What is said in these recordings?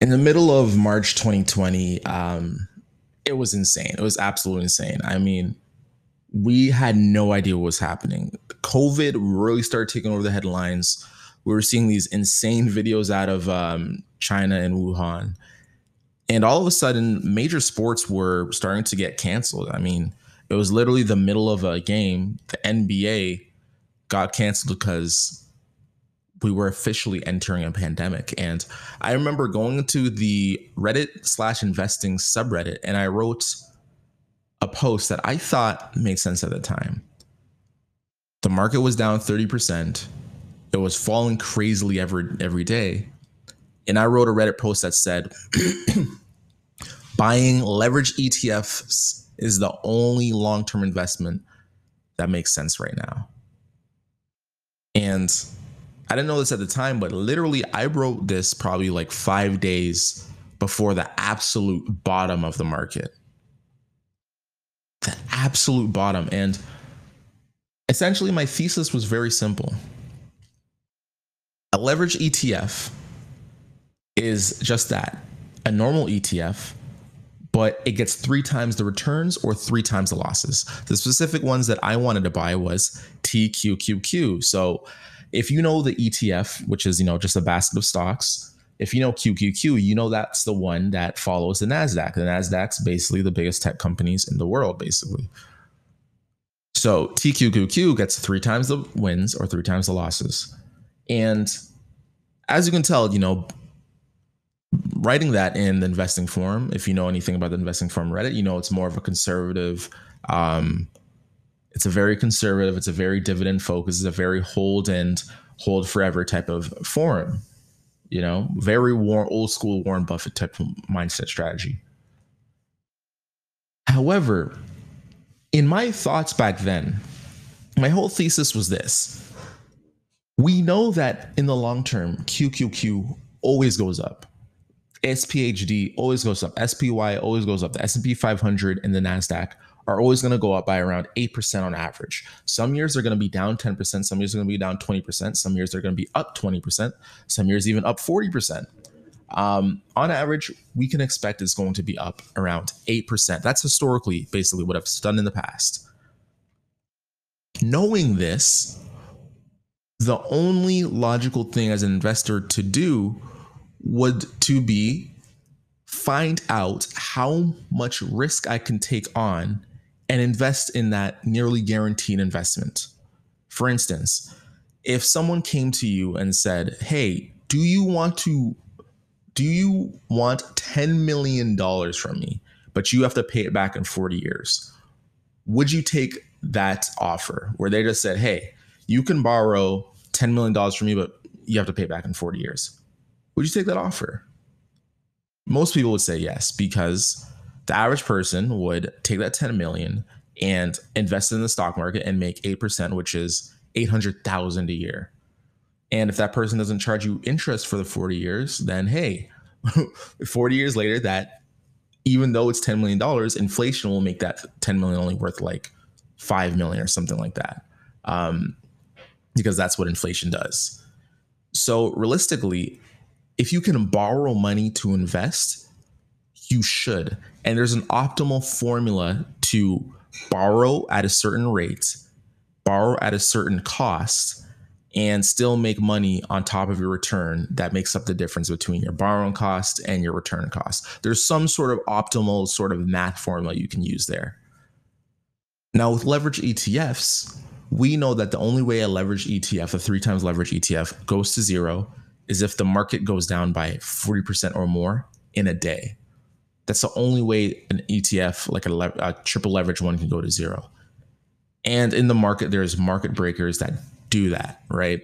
in the middle of March 2020, um, it was insane. It was absolutely insane. I mean, we had no idea what was happening. COVID really started taking over the headlines. We were seeing these insane videos out of um, China and Wuhan. And all of a sudden, major sports were starting to get canceled. I mean, it was literally the middle of a game. The NBA got canceled because we were officially entering a pandemic. And I remember going to the Reddit slash investing subreddit and I wrote a post that I thought made sense at the time. The market was down 30%. It was falling crazily every every day. And I wrote a Reddit post that said buying leverage ETFs is the only long-term investment that makes sense right now. And I didn't know this at the time, but literally, I wrote this probably like five days before the absolute bottom of the market. The absolute bottom. And essentially, my thesis was very simple a leverage ETF is just that a normal ETF, but it gets three times the returns or three times the losses. The specific ones that I wanted to buy was TQQQ. So if you know the ETF, which is you know just a basket of stocks, if you know QQQ, you know that's the one that follows the Nasdaq. The Nasdaq's basically the biggest tech companies in the world, basically. So TQQQ gets three times the wins or three times the losses, and as you can tell, you know, writing that in the investing forum, if you know anything about the investing forum Reddit, you know it's more of a conservative um, it's a very conservative, it's a very dividend focused, it's a very hold and hold forever type of forum. You know, very warm, old school Warren Buffett type of mindset strategy. However, in my thoughts back then, my whole thesis was this. We know that in the long term, QQQ always goes up. SPHD always goes up. SPY always goes up. The S&P 500 and the Nasdaq are always going to go up by around 8% on average. Some years they're going to be down 10%, some years they're going to be down 20%, some years they're going to be up 20%, some years even up 40%. Um, on average, we can expect it's going to be up around 8%. That's historically basically what I've done in the past. Knowing this, the only logical thing as an investor to do would to be find out how much risk I can take on and invest in that nearly guaranteed investment. For instance, if someone came to you and said, "Hey, do you want to do you want 10 million dollars from me, but you have to pay it back in 40 years?" Would you take that offer where they just said, "Hey, you can borrow 10 million dollars from me, but you have to pay it back in 40 years?" Would you take that offer? Most people would say yes because the average person would take that 10 million and invest in the stock market and make 8%, which is 800,000 a year. And if that person doesn't charge you interest for the 40 years, then hey, 40 years later, that even though it's $10 million, inflation will make that 10 million only worth like 5 million or something like that. Um, because that's what inflation does. So realistically, if you can borrow money to invest, you should. And there's an optimal formula to borrow at a certain rate, borrow at a certain cost, and still make money on top of your return that makes up the difference between your borrowing cost and your return cost. There's some sort of optimal sort of math formula you can use there. Now, with leverage ETFs, we know that the only way a leverage ETF, a three times leverage ETF, goes to zero is if the market goes down by 40% or more in a day. That's the only way an ETF, like a, le- a triple leverage one, can go to zero. And in the market, there's market breakers that do that, right?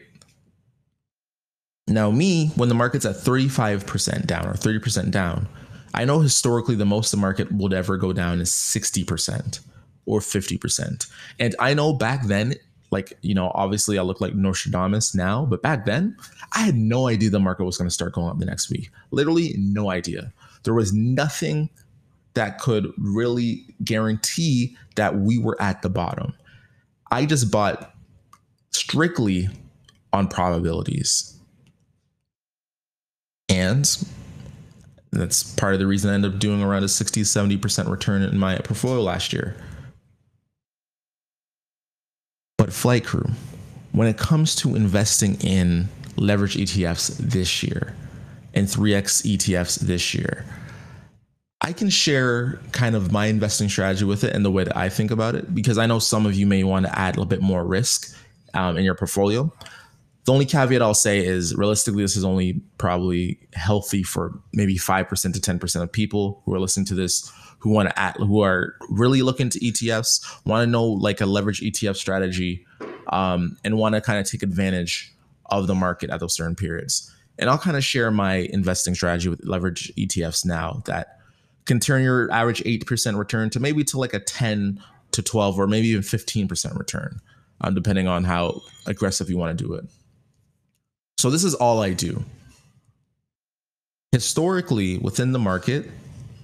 Now, me, when the market's at 35% down or 30% down, I know historically the most the market would ever go down is 60% or 50%. And I know back then, like, you know, obviously I look like Nostradamus now, but back then, I had no idea the market was going to start going up the next week. Literally, no idea. There was nothing that could really guarantee that we were at the bottom. I just bought strictly on probabilities. And that's part of the reason I ended up doing around a 60 70% return in my portfolio last year. But flight crew, when it comes to investing in leverage ETFs this year and 3x ETFs this year, I can share kind of my investing strategy with it and the way that I think about it because I know some of you may want to add a little bit more risk um, in your portfolio. The only caveat I'll say is realistically, this is only probably healthy for maybe 5% to 10% of people who are listening to this who want to add, who are really looking to ETFs, want to know like a leverage ETF strategy, um, and want to kind of take advantage of the market at those certain periods. And I'll kind of share my investing strategy with leverage ETFs now that can turn your average 8% return to maybe to like a 10 to 12 or maybe even 15% return, um, depending on how aggressive you want to do it. So, this is all I do. Historically, within the market,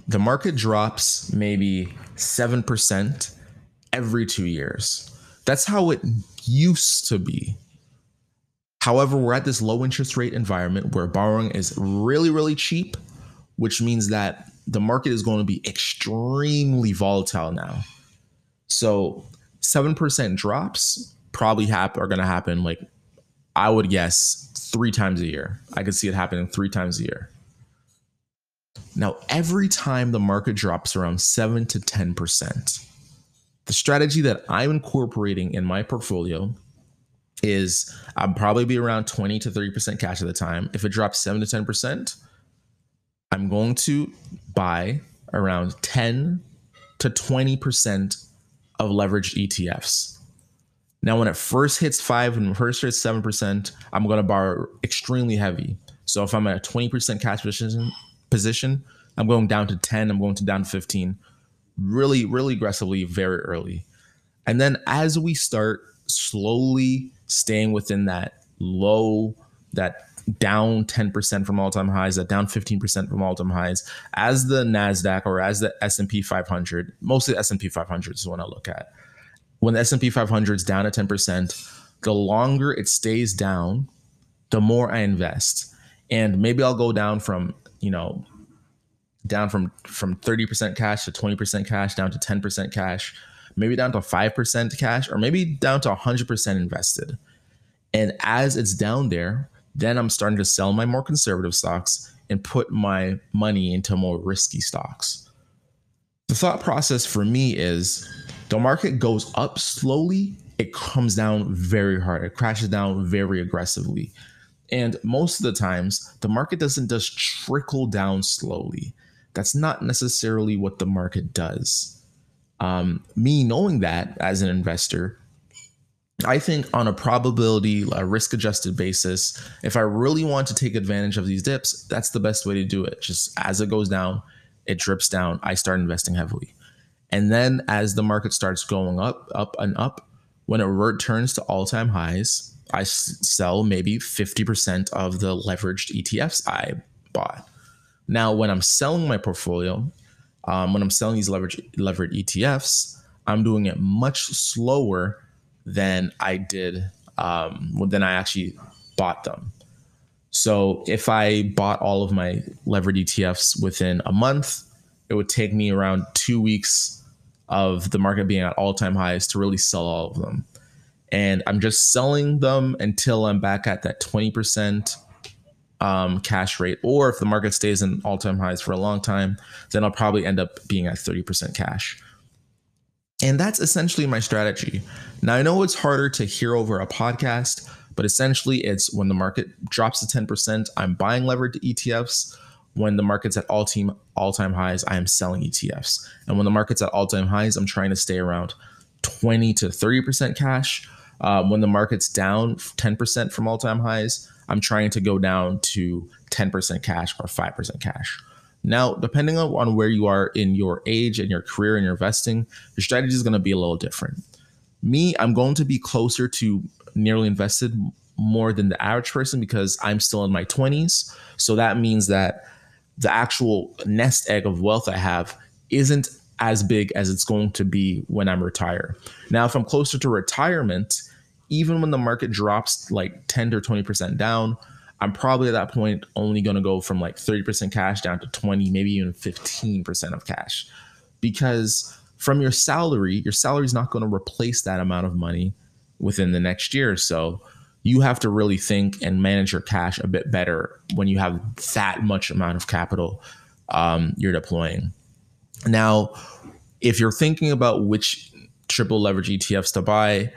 the market drops maybe 7% every two years. That's how it used to be. However, we're at this low interest rate environment where borrowing is really, really cheap, which means that the market is going to be extremely volatile now. So 7% drops probably hap- are going to happen like I would guess 3 times a year. I could see it happening 3 times a year. Now, every time the market drops around 7 to 10%, the strategy that I'm incorporating in my portfolio is I'll probably be around 20 to 30% cash at the time. If it drops 7 to 10%, I'm going to buy around 10 to 20% of leveraged ETFs. Now, when it first hits five and first hits 7%, I'm going to borrow extremely heavy. So if I'm at a 20% cash position, position, I'm going down to 10, I'm going to down to 15, really, really aggressively, very early. And then as we start slowly staying within that low, that down 10% from all-time highs, that down 15% from all-time highs, as the Nasdaq or as the S&P 500, mostly S&P 500 is what I look at. When the S&P 500 is down at 10%, the longer it stays down, the more I invest. And maybe I'll go down from, you know, down from from 30% cash to 20% cash down to 10% cash, maybe down to 5% cash or maybe down to 100% invested. And as it's down there, then I'm starting to sell my more conservative stocks and put my money into more risky stocks. The thought process for me is the market goes up slowly, it comes down very hard, it crashes down very aggressively. And most of the times, the market doesn't just trickle down slowly. That's not necessarily what the market does. Um, me knowing that as an investor, I think on a probability, a risk adjusted basis, if I really want to take advantage of these dips, that's the best way to do it. Just as it goes down, it drips down, I start investing heavily. And then as the market starts going up, up, and up, when it returns to all time highs, I sell maybe 50% of the leveraged ETFs I bought. Now, when I'm selling my portfolio, um, when I'm selling these leverage levered ETFs, I'm doing it much slower than I did um, than I actually bought them. So if I bought all of my levered ETFs within a month, it would take me around two weeks of the market being at all time highs to really sell all of them. And I'm just selling them until I'm back at that 20% um, cash rate. Or if the market stays in all time highs for a long time, then I'll probably end up being at 30% cash. And that's essentially my strategy. Now, I know it's harder to hear over a podcast, but essentially it's when the market drops to 10%, I'm buying levered ETFs. When the market's at all team all time highs, I am selling ETFs. And when the market's at all time highs, I'm trying to stay around 20 to 30% cash. Uh, when the market's down 10% from all time highs, I'm trying to go down to 10% cash or 5% cash. Now, depending on, where you are in your age and your career and your investing, your strategy is going to be a little different. Me, I'm going to be closer to nearly invested more than the average person because I'm still in my 20s. So that means that the actual nest egg of wealth I have isn't as big as it's going to be when I'm retired. Now, if I'm closer to retirement, even when the market drops like 10 to 20% down, I'm probably at that point only going to go from like 30% cash down to 20, maybe even 15% of cash. Because from your salary, your salary is not going to replace that amount of money within the next year. or So you have to really think and manage your cash a bit better when you have that much amount of capital um, you're deploying. Now, if you're thinking about which triple leverage ETFs to buy,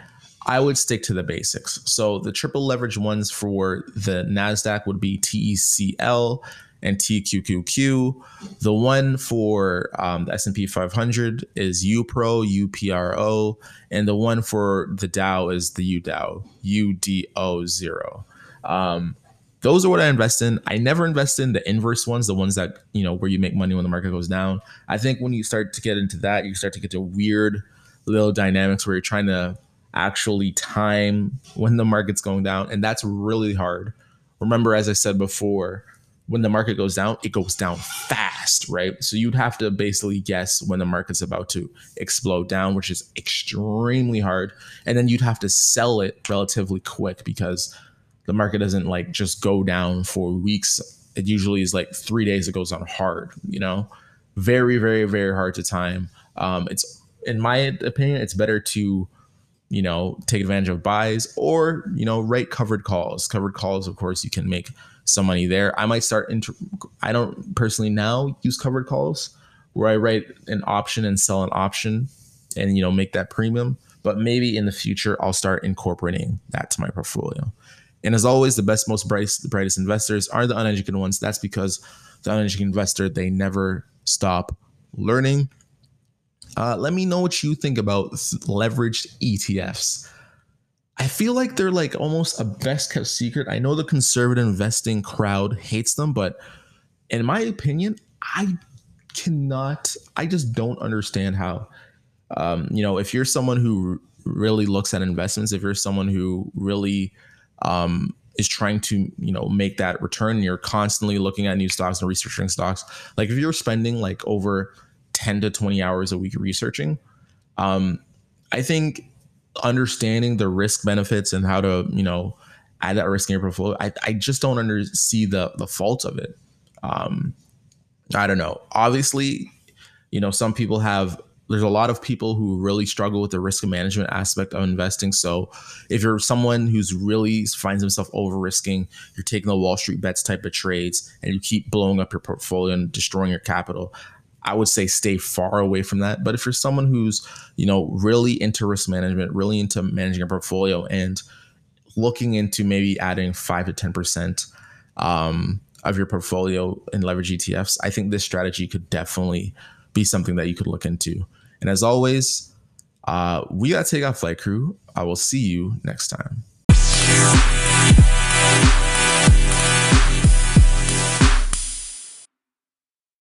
I would stick to the basics. So the triple leverage ones for the Nasdaq would be TECL and TQQQ. The one for um, the S&P 500 is UPRO, UPRO, and the one for the Dow is the UDOW, UDO0. Um, those are what I invest in. I never invest in the inverse ones, the ones that, you know, where you make money when the market goes down. I think when you start to get into that, you start to get to weird little dynamics where you're trying to actually time when the market's going down. And that's really hard. Remember, as I said before, when the market goes down, it goes down fast, right? So you'd have to basically guess when the market's about to explode down, which is extremely hard. And then you'd have to sell it relatively quick because the market doesn't like just go down for weeks. It usually is like three days it goes down hard, you know? Very, very, very hard to time. Um, it's in my opinion, it's better to you know, take advantage of buys or, you know, write covered calls. Covered calls, of course, you can make some money there. I might start into, I don't personally now use covered calls where I write an option and sell an option and, you know, make that premium. But maybe in the future, I'll start incorporating that to my portfolio. And as always, the best, most brightest, the brightest investors are the uneducated ones. That's because the uneducated investor, they never stop learning uh, let me know what you think about leveraged ETFs. I feel like they're like almost a best kept secret. I know the conservative investing crowd hates them, but in my opinion, I cannot, I just don't understand how. Um, you know, if you're someone who really looks at investments, if you're someone who really um, is trying to, you know, make that return, you're constantly looking at new stocks and researching stocks. Like if you're spending like over 10 to 20 hours a week researching. Um, I think understanding the risk benefits and how to, you know, add that risk in your portfolio, I, I just don't under see the the fault of it. Um, I don't know. Obviously, you know, some people have there's a lot of people who really struggle with the risk management aspect of investing. So if you're someone who's really finds himself over risking, you're taking the Wall Street bets type of trades and you keep blowing up your portfolio and destroying your capital. I would say stay far away from that. But if you're someone who's, you know, really into risk management, really into managing a portfolio and looking into maybe adding five to 10% um, of your portfolio in leverage ETFs, I think this strategy could definitely be something that you could look into. And as always, uh, we got to take off flight crew. I will see you next time.